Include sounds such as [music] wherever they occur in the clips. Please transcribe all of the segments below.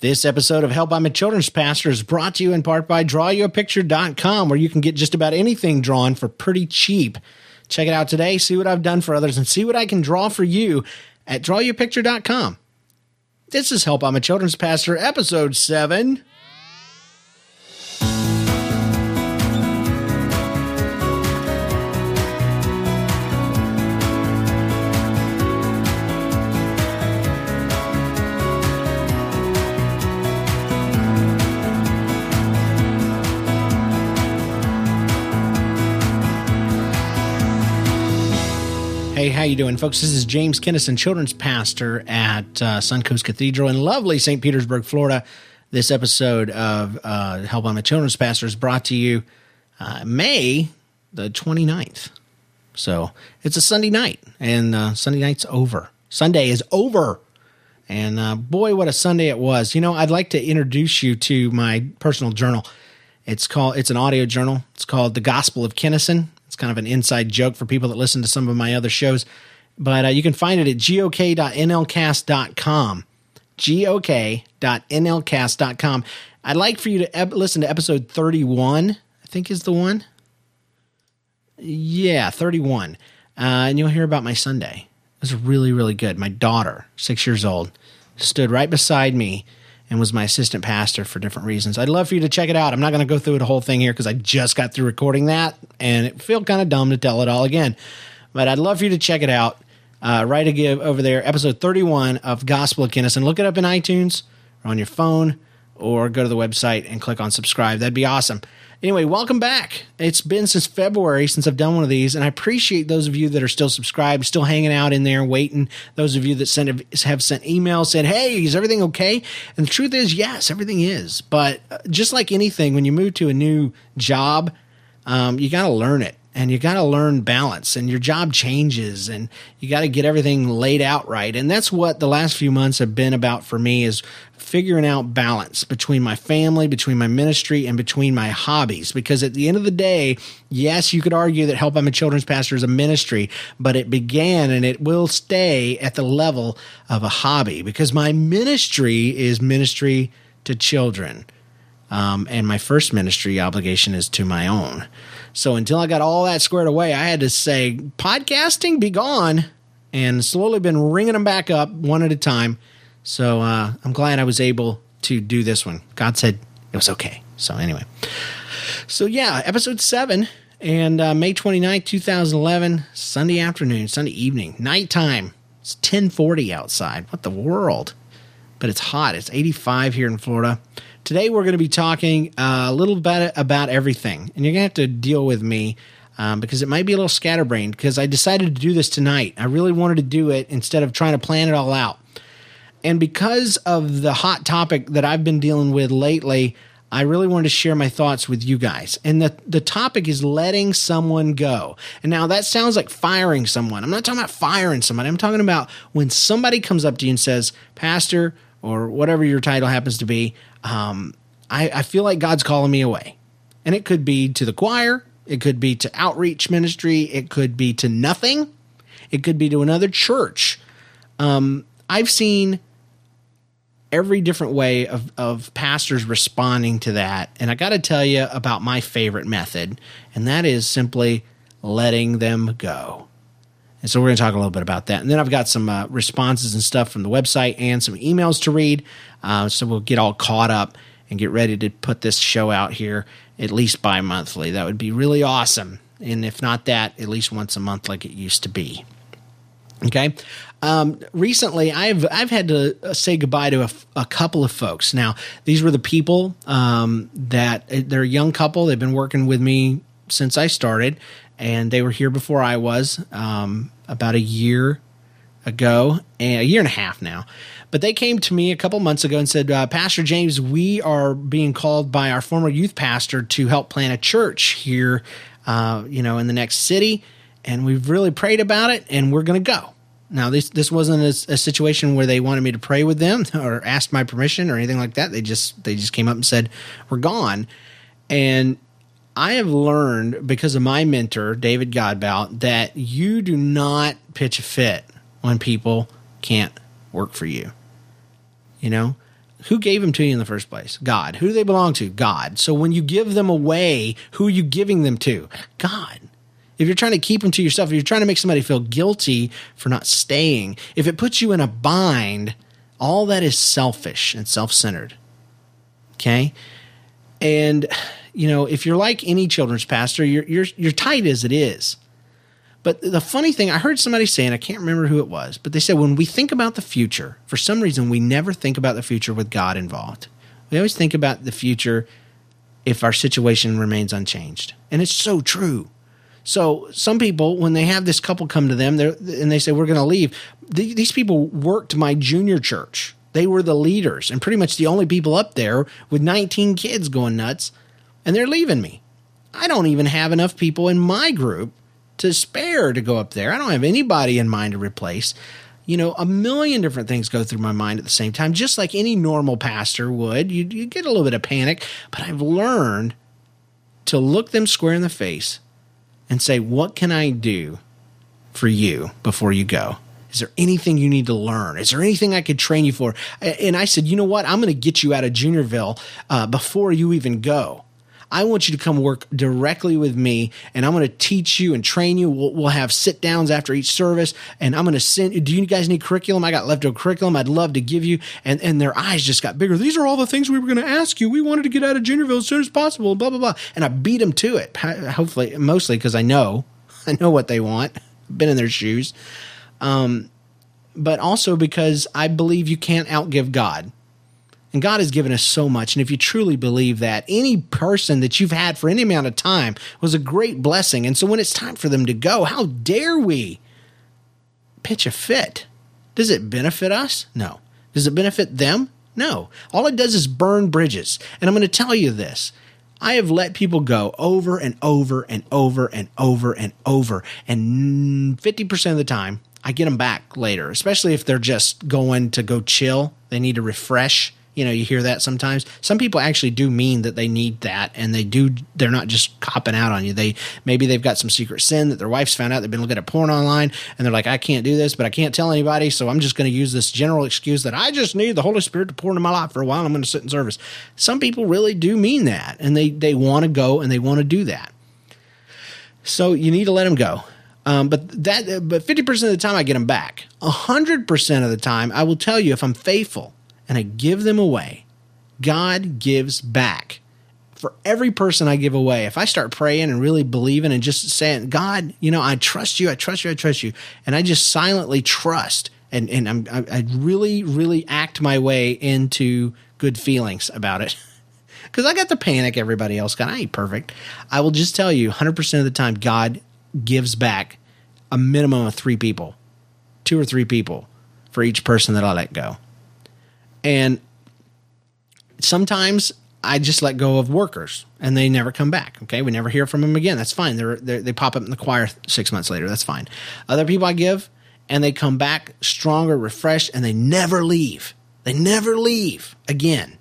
This episode of Help I'm a Children's Pastor is brought to you in part by drawyouapicture.com, where you can get just about anything drawn for pretty cheap. Check it out today, see what I've done for others, and see what I can draw for you at drawyouapicture.com. This is Help I'm a Children's Pastor, episode 7. Hey, how you doing, folks? This is James Kennison, children's pastor at uh, Suncoast Cathedral in lovely St. Petersburg, Florida. This episode of uh, Help I'm a Children's Pastor is brought to you uh, May the 29th. So it's a Sunday night, and uh, Sunday night's over. Sunday is over. And uh, boy, what a Sunday it was. You know, I'd like to introduce you to my personal journal. It's called it's an audio journal. It's called The Gospel of Kennison. It's kind of an inside joke for people that listen to some of my other shows. But uh, you can find it at gok.nlcast.com. gok.nlcast.com. I'd like for you to ep- listen to episode 31, I think is the one. Yeah, 31. Uh, and you'll hear about my Sunday. It was really, really good. My daughter, six years old, stood right beside me and was my assistant pastor for different reasons. I'd love for you to check it out. I'm not going to go through the whole thing here because I just got through recording that and it feel kind of dumb to tell it all again. But I'd love for you to check it out. Uh, right to give over there, episode 31 of Gospel of Kennison. Look it up in iTunes or on your phone or go to the website and click on subscribe. That'd be awesome. Anyway, welcome back. It's been since February since I've done one of these, and I appreciate those of you that are still subscribed, still hanging out in there, waiting. Those of you that sent have sent emails, said, "Hey, is everything okay?" And the truth is, yes, everything is. But uh, just like anything, when you move to a new job, um, you got to learn it and you got to learn balance and your job changes and you got to get everything laid out right. And that's what the last few months have been about for me is figuring out balance between my family between my ministry and between my hobbies. Because at the end of the day yes you could argue that help i'm a children's pastor is a ministry but it began and it will stay at the level of a hobby. Because my ministry is ministry to children um, and my first ministry obligation is to my own so until I got all that squared away, I had to say, podcasting, be gone. And slowly been ringing them back up one at a time. So uh, I'm glad I was able to do this one. God said it was okay. So anyway. So yeah, episode seven and uh, May 29th, 2011, Sunday afternoon, Sunday evening, nighttime. It's 1040 outside. What the world? But it's hot. It's 85 here in Florida. Today we're going to be talking uh, a little bit about everything, and you're going to have to deal with me um, because it might be a little scatterbrained. Because I decided to do this tonight. I really wanted to do it instead of trying to plan it all out. And because of the hot topic that I've been dealing with lately, I really wanted to share my thoughts with you guys. And the, the topic is letting someone go. And now that sounds like firing someone. I'm not talking about firing somebody. I'm talking about when somebody comes up to you and says, Pastor, or whatever your title happens to be, um, I, I feel like God's calling me away. And it could be to the choir, it could be to outreach ministry, it could be to nothing, it could be to another church. Um, I've seen every different way of, of pastors responding to that. And I got to tell you about my favorite method, and that is simply letting them go. And so we're going to talk a little bit about that. And then I've got some uh, responses and stuff from the website and some emails to read. Uh, so we'll get all caught up and get ready to put this show out here at least bi monthly. That would be really awesome. And if not that, at least once a month like it used to be. Okay. Um, recently, I've I've had to uh, say goodbye to a, a, couple of folks. Now, these were the people um, that uh, they're a young couple. They've been working with me since I started, and they were here before I was um, about a year ago, a year and a half now. But they came to me a couple months ago and said, uh, Pastor James, we are being called by our former youth pastor to help plant a church here, uh, you know, in the next city, and we've really prayed about it, and we're going to go. Now, this this wasn't a, a, situation where they wanted me to pray with them [laughs] or asked my permission or anything like that. They just they just came up and said, "We're gone," and I have learned because of my mentor, David Godbout, that you do not pitch a fit when people can't work for you. You know, Who gave them to you in the first place? God. Who do they belong to? God. So when you give them away, who are you giving them to? God. If you're trying to keep them to yourself, if you're trying to make somebody feel guilty for not staying, if it puts you in a bind, all that is selfish and self centered. Okay. And, you know, if you're like any children's pastor, you're, you're, you're tight as it is. But the funny thing, I heard somebody saying, I can't remember who it was, but they said when we think about the future, for some reason, we never think about the future with God involved. We always think about the future if our situation remains unchanged. And it's so true. So some people, when they have this couple come to them and they say, We're going to leave, these people worked my junior church. They were the leaders and pretty much the only people up there with 19 kids going nuts, and they're leaving me. I don't even have enough people in my group to spare to go up there. I don't have anybody in mind to replace. You know, a million different things go through my mind at the same time, just like any normal pastor would. You, you get a little bit of panic, but I've learned to look them square in the face and say, What can I do for you before you go? Is there anything you need to learn? Is there anything I could train you for? And I said, You know what? I'm going to get you out of Juniorville uh, before you even go. I want you to come work directly with me and I'm going to teach you and train you. We'll, we'll have sit downs after each service and I'm going to send, do you guys need curriculum? I got leftover curriculum I'd love to give you. And, and their eyes just got bigger. These are all the things we were going to ask you. We wanted to get out of Juniorville as soon as possible, blah, blah, blah. And I beat them to it. Hopefully, mostly because I know, [laughs] I know what they want. Been in their shoes. Um, but also because I believe you can't outgive God. And God has given us so much. And if you truly believe that, any person that you've had for any amount of time was a great blessing. And so when it's time for them to go, how dare we pitch a fit? Does it benefit us? No. Does it benefit them? No. All it does is burn bridges. And I'm going to tell you this. I have let people go over and over and over and over and over. And 50% of the time, I get them back later, especially if they're just going to go chill. They need to refresh you know, you hear that sometimes. Some people actually do mean that they need that and they do they're not just copping out on you. They maybe they've got some secret sin that their wife's found out. They've been looking at porn online and they're like, I can't do this, but I can't tell anybody, so I'm just going to use this general excuse that I just need the Holy Spirit to pour into my life for a while. I'm going to sit in service. Some people really do mean that and they they want to go and they want to do that. So you need to let them go. Um, but that, but fifty percent of the time I get them back. hundred percent of the time I will tell you if I'm faithful and I give them away, God gives back. For every person I give away, if I start praying and really believing and just saying, God, you know, I trust you, I trust you, I trust you, and I just silently trust and, and I'm, I, really, really act my way into good feelings about it. [laughs] Because I got the panic everybody else got. I ain't perfect. I will just tell you 100% of the time, God gives back a minimum of three people, two or three people for each person that I let go. And sometimes I just let go of workers and they never come back. Okay. We never hear from them again. That's fine. They're, they're, they pop up in the choir six months later. That's fine. Other people I give and they come back stronger, refreshed, and they never leave. They never leave again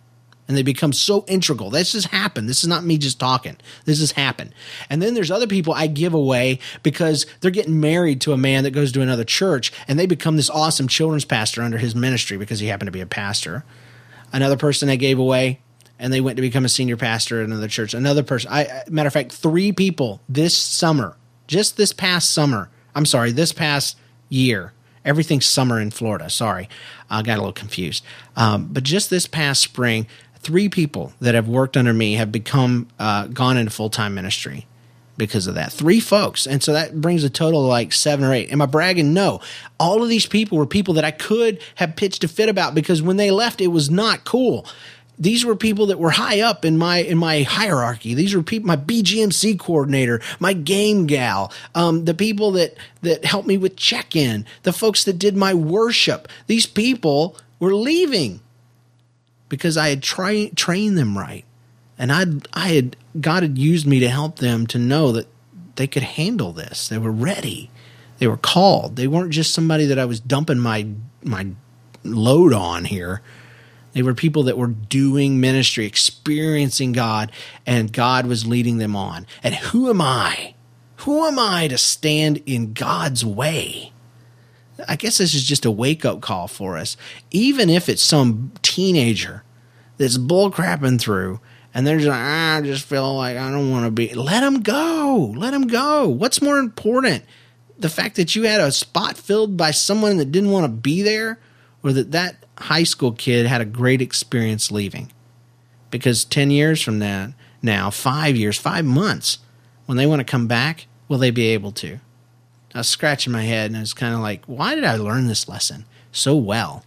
and they become so integral. This has happened. This is not me just talking. This has happened. And then there's other people I give away because they're getting married to a man that goes to another church and they become this awesome children's pastor under his ministry because he happened to be a pastor. Another person I gave away and they went to become a senior pastor at another church. Another person, I matter of fact, three people this summer, just this past summer. I'm sorry, this past year. Everything's summer in Florida. Sorry, I got a little confused. Um, but just this past spring, three people that have worked under me have become uh, gone into full time ministry because of that. Three folks. And so that brings a total like seven or eight. Am I bragging? No. All of these people were people that I could have pitched a fit about because when they left, it was not cool. These were people that were high up in my in my hierarchy. These were people, my BGMC coordinator, my game gal, um, the people that that helped me with check in, the folks that did my worship. These people were leaving because I had tra- trained them right. And I I had God had used me to help them to know that they could handle this. They were ready. They were called. They weren't just somebody that I was dumping my my load on here. They were people that were doing ministry, experiencing God, and God was leading them on. And who am I? Who am I to stand in God's way? I guess this is just a wake up call for us. Even if it's some teenager that's bull crapping through and they're just like, I just feel like I don't want to be. Let them go. Let them go. What's more important? The fact that you had a spot filled by someone that didn't want to be there, or that that high school kid had a great experience leaving? Because 10 years from that, now, five years, five months, when they want to come back, will they be able to? I was scratching my head and I was kind of like, why did I learn this lesson so well?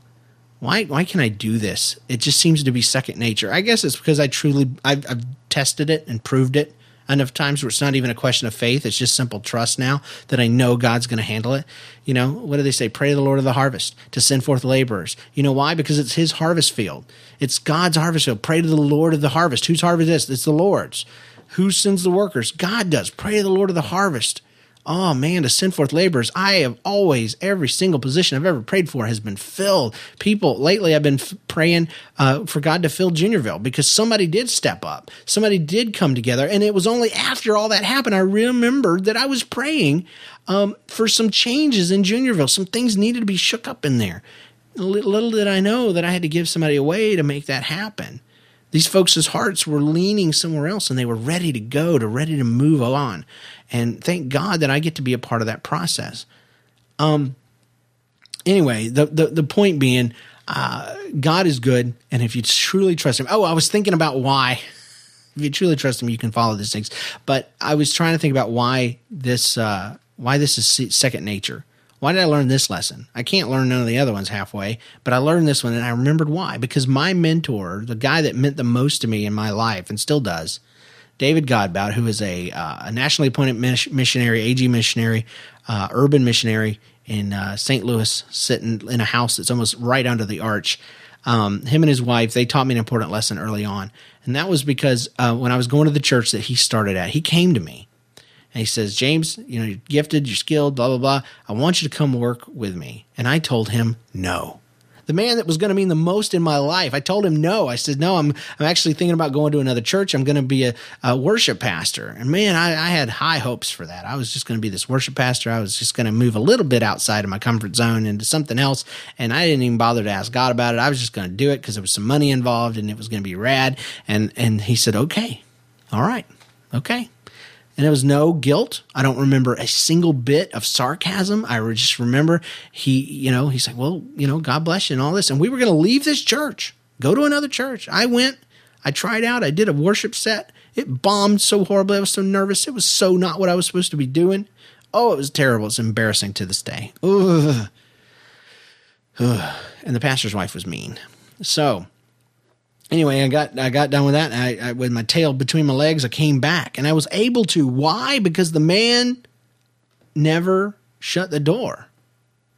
why why can I do this? It just seems to be second nature. I guess it's because I truly I've, I've tested it and proved it enough times where it's not even a question of faith. It's just simple trust now that I know God's going to handle it. You know, what do they say? Pray to the Lord of the harvest to send forth laborers. You know why? Because it's his harvest field. It's God's harvest field. Pray to the Lord of the harvest. Whose harvest is this? It's the Lord's. Who sends the workers? God does. Pray to the Lord of the harvest oh man, to send forth laborers. I have always, every single position I've ever prayed for has been filled. People, lately, I've been f- praying uh, for God to fill Juniorville because somebody did step up. Somebody did come together. And it was only after all that happened, I remembered that I was praying um, for some changes in Juniorville. Some things needed to be shook up in there. Little did I know that I had to give somebody away to make that happen. These folks' hearts were leaning somewhere else and they were ready to go, to ready to move on. And thank God that I get to be a part of that process. Um, anyway, the, the, the point being, uh, God is good. And if you truly trust him, oh, I was thinking about why. If you truly trust him, you can follow these things. But I was trying to think about why this, uh, why this is second nature. Why did I learn this lesson? I can't learn none of the other ones halfway, but I learned this one and I remembered why. Because my mentor, the guy that meant the most to me in my life and still does, David Godbout, who is a, uh, a nationally appointed missionary, AG missionary, uh, urban missionary in uh, St. Louis, sitting in a house that's almost right under the arch. Um, him and his wife, they taught me an important lesson early on. And that was because uh, when I was going to the church that he started at, he came to me and he says, James, you know, you're gifted, you're skilled, blah, blah, blah. I want you to come work with me. And I told him no the man that was going to mean the most in my life. I told him no. I said, no, I'm, I'm actually thinking about going to another church. I'm going to be a, a worship pastor. And man, I, I, had high hopes for that. I was just going to be this worship pastor. I was just going to move a little bit outside of my comfort zone into something else. And I didn't even bother to ask God about it. I was just going to do it because there was some money involved and it was going to be rad. And, and he said, okay, all right, okay and it was no guilt. I don't remember a single bit of sarcasm. I just remember he, you know, he's like, well, you know, God bless you and all this. And we were going to leave this church, go to another church. I went, I tried out, I did a worship set. It bombed so horribly. I was so nervous. It was so not what I was supposed to be doing. Oh, it was terrible. It's embarrassing to this day. Ugh. Ugh. And the pastor's wife was mean. So anyway, I got I got done with that. I, I, with my tail between my legs, I came back, and I was able to. Why? Because the man never shut the door.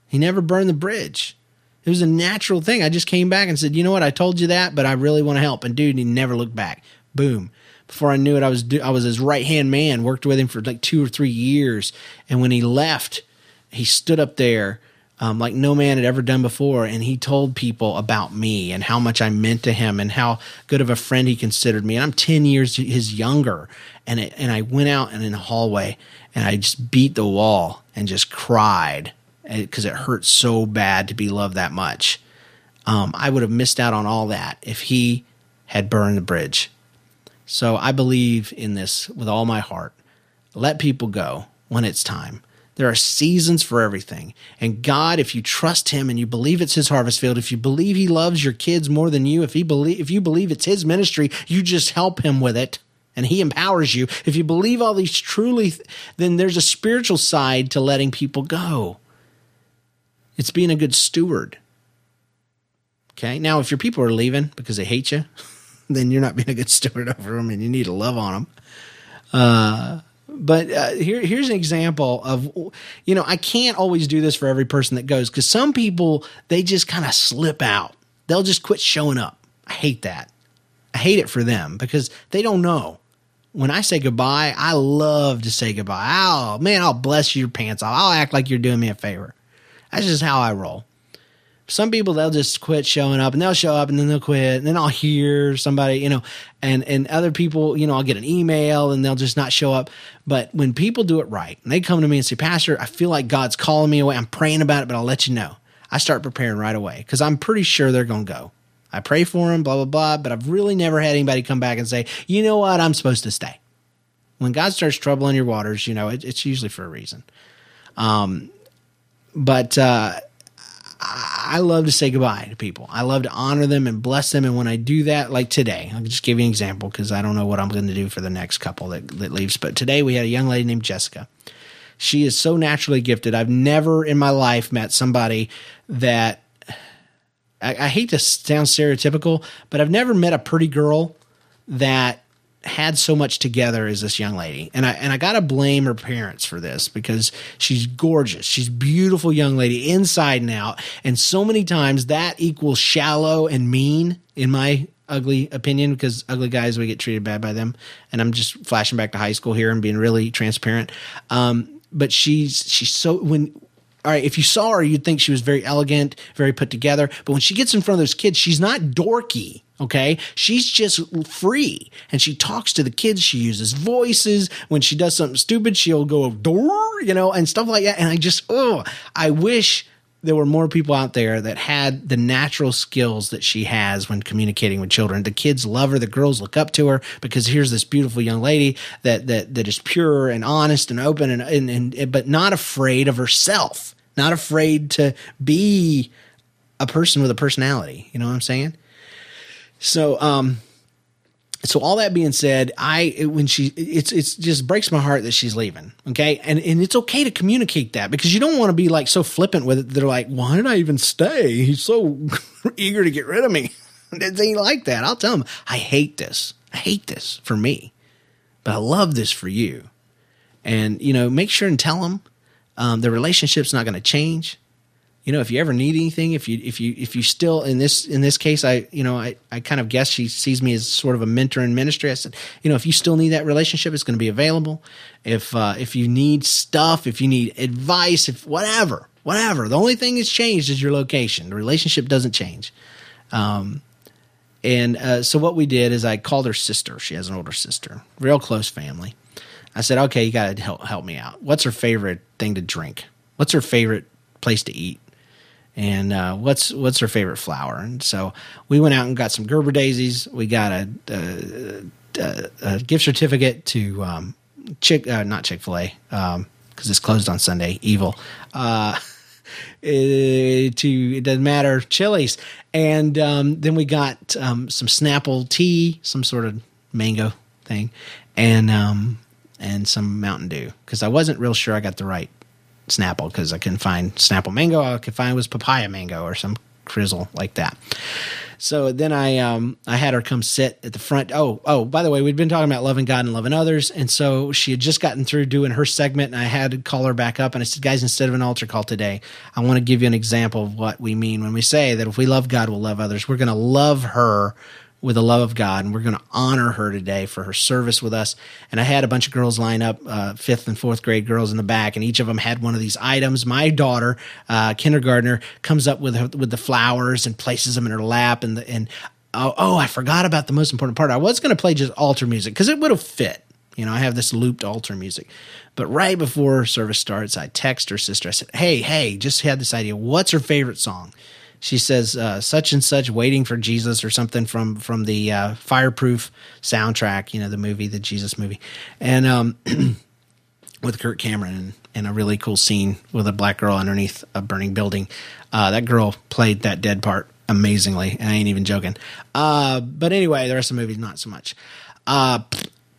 He never burned the bridge. It was a natural thing. I just came back and said, "You know what? I told you that, but I really want to help." And dude, he never looked back. Boom. Before I knew it, I was I was his right hand man. Worked with him for like two or three years, and when he left, he stood up there um, like no man had ever done before. And he told people about me and how much I meant to him and how good of a friend he considered me. And I'm 10 years his younger. And it, and I went out and in the hallway and I just beat the wall and just cried because it hurt so bad to be loved that much. Um, I would have missed out on all that if he had burned the bridge. So I believe in this with all my heart. Let people go when it's time. There are seasons for everything. And God, if you trust him and you believe it's his harvest field, if you believe he loves your kids more than you, if he believe if you believe it's his ministry, you just help him with it and he empowers you. If you believe all these truly, then there's a spiritual side to letting people go. It's being a good steward. Okay. Now, if your people are leaving because they hate you, [laughs] then you're not being a good steward over them and you need to love on them. Uh, but uh, here, here's an example of, you know, I can't always do this for every person that goes because some people, they just kind of slip out. They'll just quit showing up. I hate that. I hate it for them because they don't know. When I say goodbye, I love to say goodbye. Oh, man, I'll bless your pants off. I'll act like you're doing me a favor. That's just how I roll some people they'll just quit showing up and they'll show up and then they'll quit and then I'll hear somebody, you know, and and other people, you know, I'll get an email and they'll just not show up. But when people do it right and they come to me and say, "Pastor, I feel like God's calling me away. I'm praying about it, but I'll let you know." I start preparing right away cuz I'm pretty sure they're going to go. I pray for them, blah, blah, blah. But I've really never had anybody come back and say, you know what, I'm supposed to stay. When God starts troubling your waters, you know, it, it's usually for a reason. Um, but uh, I love to say goodbye to people. I love to honor them and bless them. And when I do that, like today, I'll just give you an example because I don't know what I'm going to do for the next couple that, that leaves. But today we had a young lady named Jessica. She is so naturally gifted. I've never in my life met somebody that I, I hate to sound stereotypical, but I've never met a pretty girl that had so much together as this young lady. And I and I gotta blame her parents for this because she's gorgeous. She's beautiful young lady inside and out. And so many times that equals shallow and mean in my ugly opinion because ugly guys we get treated bad by them. And I'm just flashing back to high school here and being really transparent. Um, but she's she's so when all right, if you saw her, you'd think she was very elegant, very put together. But when she gets in front of those kids, she's not dorky. Okay. She's just free and she talks to the kids. She uses voices. When she does something stupid, she'll go door, you know, and stuff like that. And I just, oh, I wish there were more people out there that had the natural skills that she has when communicating with children. The kids love her. The girls look up to her because here's this beautiful young lady that, that, that is pure and honest and open and, and, and but not afraid of herself, not afraid to be a person with a personality. You know what I'm saying? So, um, so all that being said, I when she it's it's just breaks my heart that she's leaving. Okay, and and it's okay to communicate that because you don't want to be like so flippant with it. They're like, why did I even stay? He's so [laughs] eager to get rid of me. [laughs] ain't like that. I'll tell him I hate this. I hate this for me, but I love this for you. And you know, make sure and tell them um, the relationship's not going to change you know, if you ever need anything, if you if you if you still in this in this case, I you know I I kind of guess she sees me as sort of a mentor in ministry. I said, you know, if you still need that relationship, it's going to be available. If uh, if you need stuff, if you need advice, if whatever, whatever. The only thing that's changed is your location. The relationship doesn't change. Um, and uh, so what we did is I called her sister. She has an older sister, real close family. I said, okay, you got to help help me out. What's her favorite thing to drink? What's her favorite place to eat? And uh, what's what's her favorite flower? And so we went out and got some Gerber daisies. We got a, a, a, a gift certificate to um, Chick, uh, not Chick Fil A, because um, it's closed on Sunday. Evil. Uh, [laughs] to it doesn't matter Chili's, and um, then we got um, some Snapple tea, some sort of mango thing, and um, and some Mountain Dew because I wasn't real sure I got the right Snapple because I couldn't find Snapple mango. All I could find was papaya mango or some crizzle like that. So then I um I had her come sit at the front. Oh oh by the way we'd been talking about loving God and loving others, and so she had just gotten through doing her segment, and I had to call her back up, and I said, guys, instead of an altar call today, I want to give you an example of what we mean when we say that if we love God, we'll love others. We're to love her with the love of God, and we're going to honor her today for her service with us. And I had a bunch of girls line up, uh, fifth and fourth grade girls in the back, and each of them had one of these items. My daughter, uh, kindergartner, comes up with her, with the flowers and places them in her lap, and the, and oh, oh, I forgot about the most important part. I was going to play just altar music because it would have fit. You know, I have this looped altar music. But right before service starts, I text her sister. I said, Hey, hey, just had this idea. What's her favorite song? She says uh, such and such waiting for jesus or something from from the uh, fireproof soundtrack you know the movie the jesus movie and um, [clears throat] with Kirk Cameron and, and, a really cool scene with a black girl underneath a burning building uh, that girl played that dead part amazingly and i ain't even joking uh, but anyway the rest of the movie not so much uh,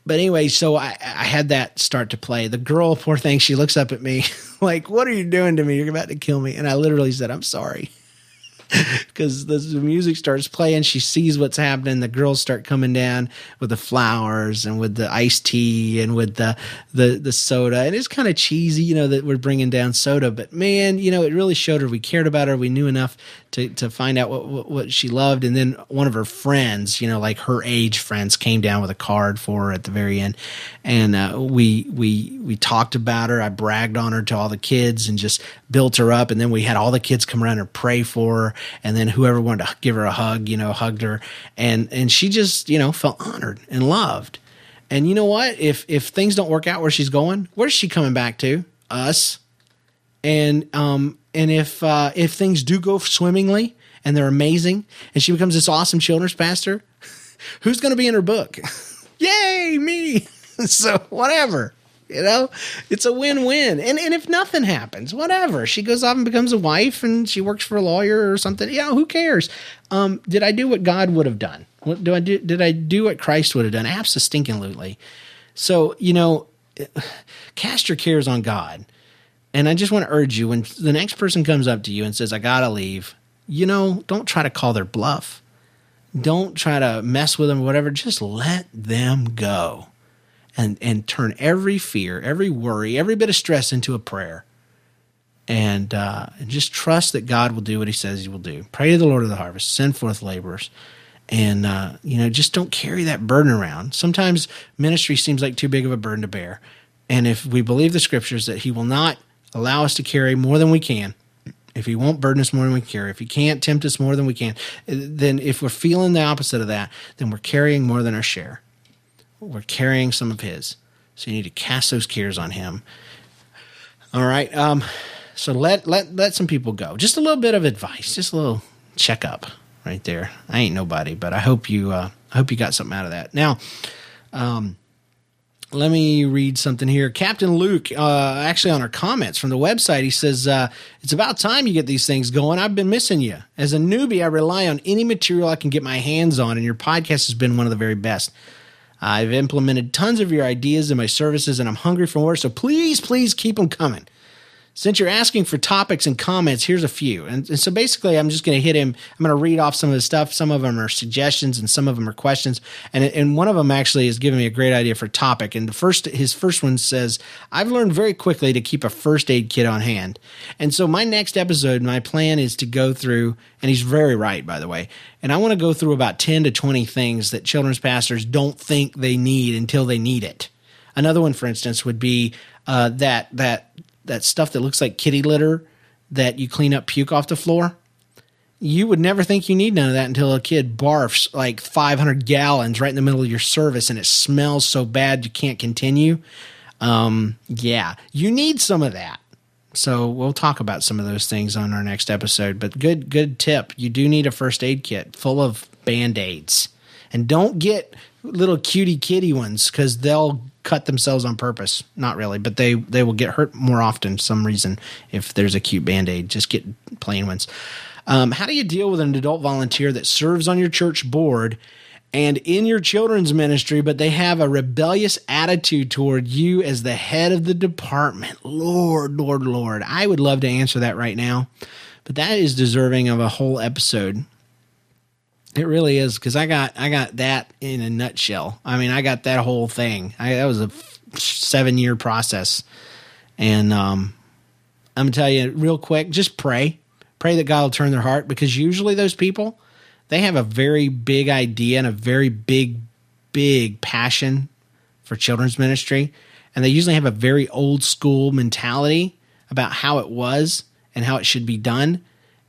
but anyway, so I, I had that start to play. The girl, poor thing, she looks up at me [laughs] like, "What are you doing to me? You're about to kill me." And I literally said, "I'm sorry." [laughs] because the, music starts playing. She sees what's happening. The girls start coming down with the flowers and with the iced tea and with the the the soda. And it's kind of cheesy, you know, that we're bringing down soda. But man, you know, it really showed her we cared about her. We knew enough to to find out what, what, what she loved. And then one of her friends, you know, like her age friends, came down with a card for her at the very end, and uh, we we we talked about her. I bragged on her to all the kids and just built her up. And then we had all the kids come around and pray for her and then whoever wanted to give her a hug, you know, hugged her, and and she just you know felt honored and loved. And you know what? If if things don't work out where she's going, where's she coming back to? Us. And um and if uh, if things do go swimmingly and they're amazing, and she becomes this awesome children's pastor, [laughs] who's going to be in her book? [laughs] Yay, me! [laughs] so whatever. You know, it's a win-win. And and if nothing happens, whatever. She goes off and becomes a wife, and she works for a lawyer or something. Yeah, who cares? Um, did I do what God would have done? What do I do? Did I do what Christ would have done? Absolutely. So you know, [sighs] cast your cares on God. And I just want to urge you when the next person comes up to you and says, "I gotta leave," you know, don't try to call their bluff. Don't try to mess with them, or whatever. Just let them go and and turn every fear, every worry, every bit of stress into a prayer. And, uh, and just trust that God will do what He says He will do. Pray to the Lord of the harvest, send forth laborers, and uh, you know just don't carry that burden around. Sometimes ministry seems like too big of a burden to bear, and if we believe the scriptures that He will not allow us to carry more than we can, if he won't burden us more than we carry, if he can't tempt us more than we can, then if we're feeling the opposite of that, then we're carrying more than our share we're carrying some of his. So you need to cast those cares on him. All right. Um, so let let let some people go. Just a little bit of advice, just a little checkup right there. I ain't nobody, but I hope you uh, I hope you got something out of that. Now, um, let me read something here. Captain Luke, uh, actually on our comments from the website, he says, uh, It's about time you get these things going. I've been missing you. As a newbie, I rely on any material I can get my hands on, and your podcast has been one of the very best. I've implemented tons of your ideas in my services and I'm hungry for more. So please, please keep them coming since you're asking for topics and comments, here's a few. And, and so basically, I'm just going to hit him. I'm going to read off some of the stuff. Some of them are suggestions and some of them are questions. And, and one of them actually is giving me a great idea for topic. And the first, his first one says, I've learned very quickly to keep a first aid kit on hand. And so my next episode, my plan is to go through, and he's very right, by the way. And I want to go through about 10 to 20 things that children's pastors don't think they need until they need it. Another one, for instance, would be uh, that that that stuff that looks like kitty litter that you clean up puke off the floor. You would never think you need none of that until a kid barfs like 500 gallons right in the middle of your service and it smells so bad you can't continue. Um, yeah, you need some of that. So we'll talk about some of those things on our next episode. But good, good tip. You do need a first aid kit full of band aids, and don't get little cutie kitty ones because they'll cut themselves on purpose. Not really, but they they will get hurt more often. Some reason if there's a cute band aid, just get plain ones. Um, how do you deal with an adult volunteer that serves on your church board and in your children's ministry, but they have a rebellious attitude toward you as the head of the department? Lord, Lord, Lord. I would love to answer that right now, but that is deserving of a whole episode. It really is because I got I got that in a nutshell. I mean, I got that whole thing. I, that was a seven year process, and um, I'm gonna tell you real quick. Just pray, pray that God will turn their heart because usually those people they have a very big idea and a very big, big passion for children's ministry, and they usually have a very old school mentality about how it was and how it should be done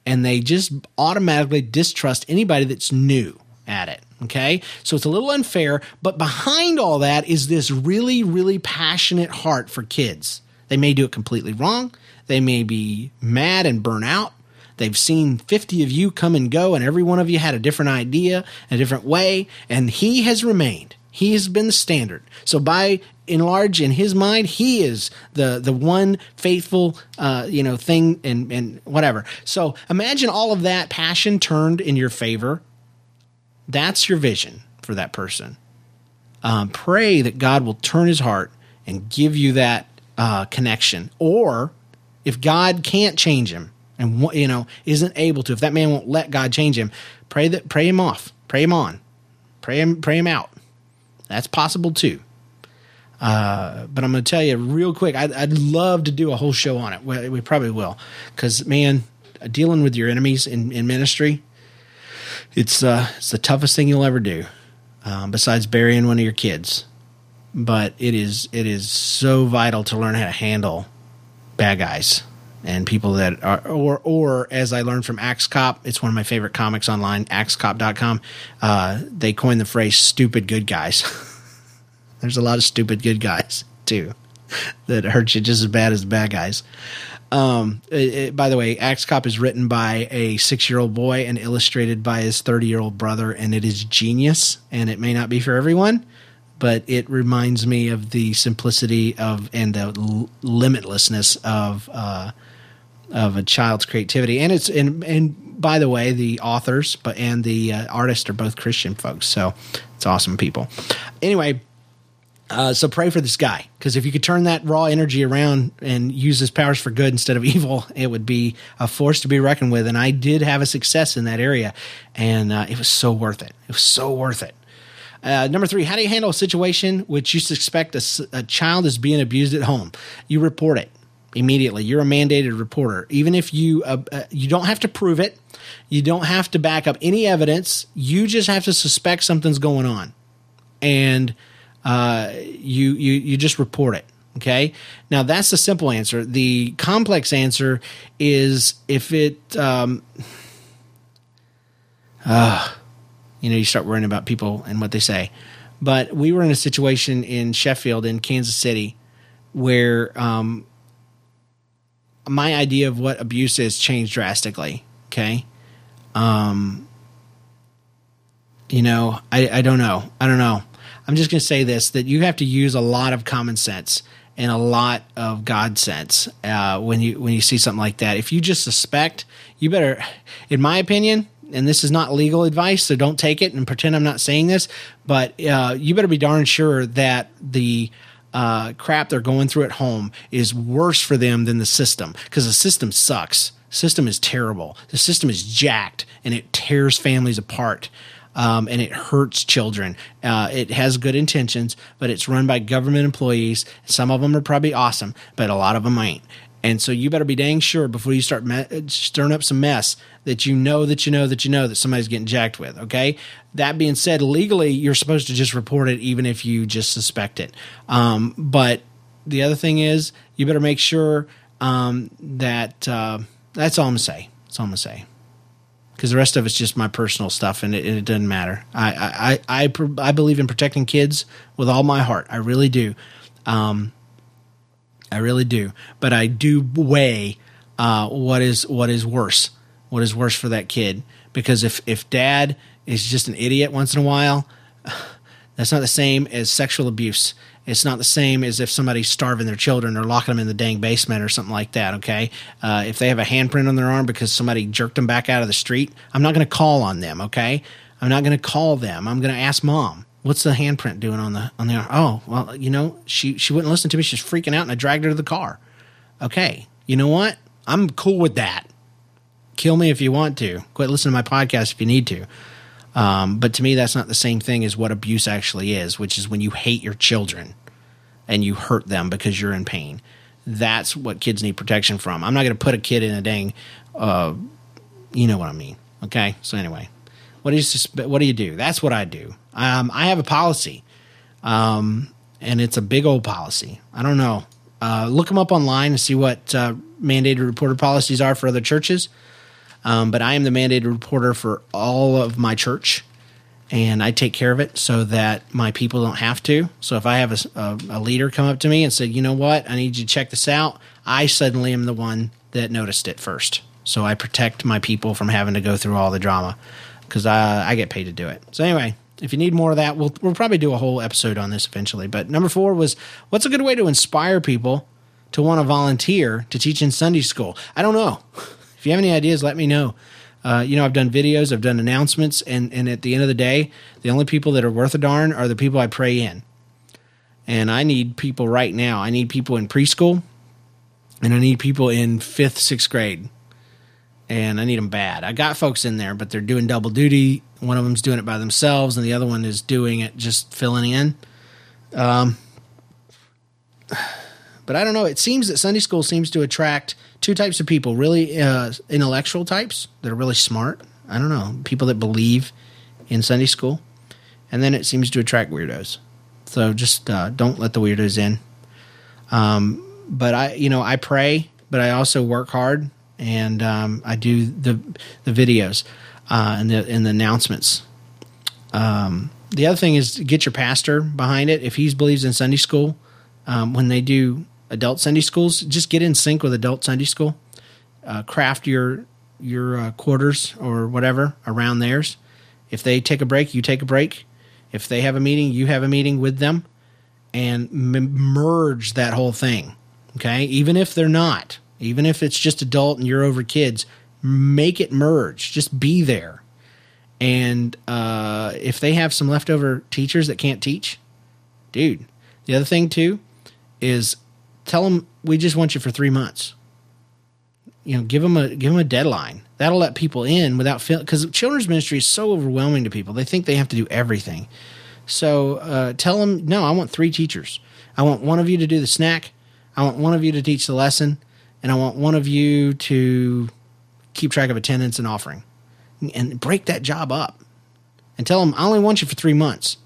and they just automatically distrust anybody that's new at it. Okay. So it's a little unfair, but behind all that is this really, really passionate heart for kids. They may do it completely wrong. They may be mad and burn out. They've seen 50 of you come and go, and every one of you had a different idea, a different way, and he has remained. He has been the standard. So by and large, in his mind, he is the the one faithful, uh, you know, thing and and whatever. So imagine all of that passion turned in your favor. That's your vision for that person. Um, pray that God will turn His heart and give you that uh, connection. Or if God can't change him and you know isn't able to, if that man won't let God change him, pray that pray him off, pray him on, pray him pray him out. That's possible too. Uh, but I'm going to tell you real quick. I'd, I'd, love to do a whole show on it. We, we probably will, because man, dealing with your enemies in, in ministry, it's uh, it's the toughest thing you'll ever do, um, besides burying one of your kids. But it is it is so vital to learn how to handle bad guys and people that are or or as I learned from Axe Cop, it's one of my favorite comics online, axecop.com. Uh, they coined the phrase "stupid good guys." [laughs] There's a lot of stupid good guys too [laughs] that hurt you just as bad as the bad guys. Um, it, it, by the way, Axe Cop is written by a six year old boy and illustrated by his 30 year old brother, and it is genius. And it may not be for everyone, but it reminds me of the simplicity of and the l- limitlessness of uh, of a child's creativity. And it's and and by the way, the authors but and the uh, artists are both Christian folks, so it's awesome people. Anyway. Uh, so pray for this guy because if you could turn that raw energy around and use his powers for good instead of [laughs] evil, it would be a force to be reckoned with. And I did have a success in that area, and uh, it was so worth it. It was so worth it. Uh, number three, how do you handle a situation which you suspect a, a child is being abused at home? You report it immediately. You're a mandated reporter, even if you uh, uh, you don't have to prove it. You don't have to back up any evidence. You just have to suspect something's going on, and uh, you you you just report it. Okay. Now that's the simple answer. The complex answer is if it. Um, uh, you know, you start worrying about people and what they say. But we were in a situation in Sheffield, in Kansas City, where um, my idea of what abuse is changed drastically. Okay. Um, you know, I, I don't know. I don't know. I'm just going to say this that you have to use a lot of common sense and a lot of God sense uh, when you when you see something like that. If you just suspect, you better, in my opinion, and this is not legal advice, so don't take it and pretend I'm not saying this, but uh, you better be darn sure that the uh, crap they're going through at home is worse for them than the system because the system sucks. System is terrible. The system is jacked and it tears families apart. Um, and it hurts children. Uh, it has good intentions, but it's run by government employees. Some of them are probably awesome, but a lot of them ain't. And so you better be dang sure before you start me- stirring up some mess that you know that you know that you know that somebody's getting jacked with. Okay. That being said, legally, you're supposed to just report it even if you just suspect it. Um, but the other thing is, you better make sure um, that uh, that's all I'm gonna say. That's all I'm gonna say. Because the rest of it's just my personal stuff, and it, it doesn't matter. I, I I I believe in protecting kids with all my heart. I really do. Um, I really do. But I do weigh uh, what is what is worse. What is worse for that kid? Because if if dad is just an idiot once in a while, [sighs] that's not the same as sexual abuse. It's not the same as if somebody's starving their children or locking them in the dang basement or something like that. Okay, uh, if they have a handprint on their arm because somebody jerked them back out of the street, I'm not going to call on them. Okay, I'm not going to call them. I'm going to ask mom what's the handprint doing on the on the? Oh, well, you know, she she wouldn't listen to me. She's freaking out, and I dragged her to the car. Okay, you know what? I'm cool with that. Kill me if you want to. Quit listening to my podcast if you need to. Um, but to me, that's not the same thing as what abuse actually is, which is when you hate your children and you hurt them because you're in pain. That's what kids need protection from. I'm not going to put a kid in a dang, uh, you know what I mean. Okay. So anyway, what do you what do you do? That's what I do. Um, I have a policy, um, and it's a big old policy. I don't know. Uh, look them up online and see what uh, mandated reporter policies are for other churches. Um, but I am the mandated reporter for all of my church, and I take care of it so that my people don't have to. So if I have a, a, a leader come up to me and say, "You know what? I need you to check this out," I suddenly am the one that noticed it first. So I protect my people from having to go through all the drama because I, I get paid to do it. So anyway, if you need more of that, we'll we'll probably do a whole episode on this eventually. But number four was what's a good way to inspire people to want to volunteer to teach in Sunday school? I don't know. [laughs] If you have any ideas, let me know. Uh, you know, I've done videos, I've done announcements, and and at the end of the day, the only people that are worth a darn are the people I pray in. And I need people right now. I need people in preschool, and I need people in fifth, sixth grade, and I need them bad. I got folks in there, but they're doing double duty. One of them's doing it by themselves, and the other one is doing it just filling in. Um, [sighs] but I don't know. It seems that Sunday school seems to attract two types of people really uh, intellectual types that are really smart. I don't know. People that believe in Sunday school. And then it seems to attract weirdos. So just uh, don't let the weirdos in. Um, but I, you know, I pray, but I also work hard and um, I do the the videos uh, and the and the announcements. Um, the other thing is get your pastor behind it. If he believes in Sunday school, um, when they do adult Sunday schools, just get in sync with adult Sunday school. Uh, craft your your uh, quarters or whatever around theirs. If they take a break, you take a break. If they have a meeting, you have a meeting with them, and m- merge that whole thing. Okay, even if they're not, even if it's just adult and you're over kids, make it merge. Just be there. And uh, if they have some leftover teachers that can't teach, dude. The other thing too is tell them we just want you for three months. You know, give them a give them a deadline. That'll let people in without feeling because children's ministry is so overwhelming to people. They think they have to do everything. So uh, tell them no. I want three teachers. I want one of you to do the snack. I want one of you to teach the lesson, and I want one of you to keep track of attendance and offering, and break that job up. And tell them I only want you for three months,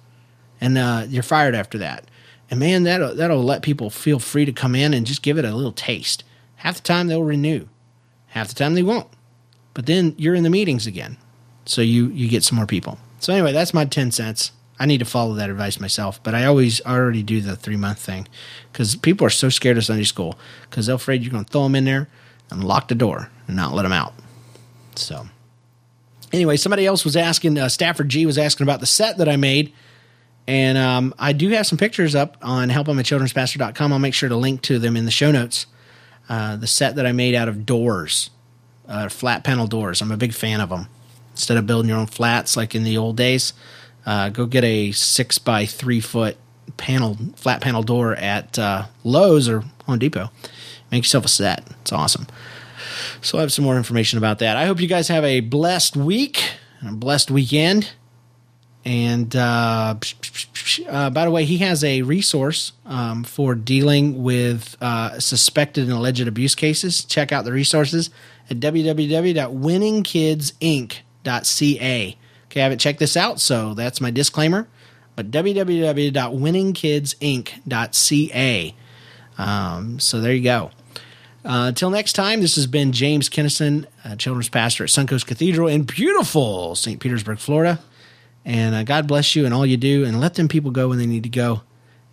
and uh, you're fired after that. And man, that'll that'll let people feel free to come in and just give it a little taste. Half the time they'll renew, half the time they won't. But then you're in the meetings again, so you you get some more people. So anyway, that's my ten cents. I need to follow that advice myself, but I always already do the three month thing because people are so scared of Sunday school because they're afraid you're going to throw them in there and lock the door and not let them out. So anyway, somebody else was asking. Uh, Stafford G was asking about the set that I made and um, I do have some pictures up on helpimachildren'spastor.com. I'll make sure to link to them in the show notes. Uh, the set that I made out of doors, uh, flat panel doors. I'm a big fan of them. Instead of building your own flats like in the old days, uh, go get a six by three foot panel, flat panel door at uh, Lowe's or Home Depot. Make yourself a set. It's awesome. So I have some more information about that. I hope you guys have a blessed week, and a blessed weekend. And uh, uh, by the way, he has a resource um, for dealing with uh, suspected and alleged abuse cases. Check out the resources at www.winningkidsinc.ca. Okay, I haven't checked this out, so that's my disclaimer. But www.winningkidsinc.ca. Um, so there you go. Uh, until next time, this has been James Kennison, children's pastor at Suncoast Cathedral in beautiful St. Petersburg, Florida. And uh, God bless you and all you do, and let them people go when they need to go.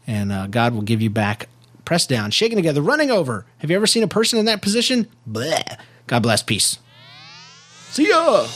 And uh, God will give you back, pressed down, shaken together, running over. Have you ever seen a person in that position? Bleh. God bless. Peace. See ya.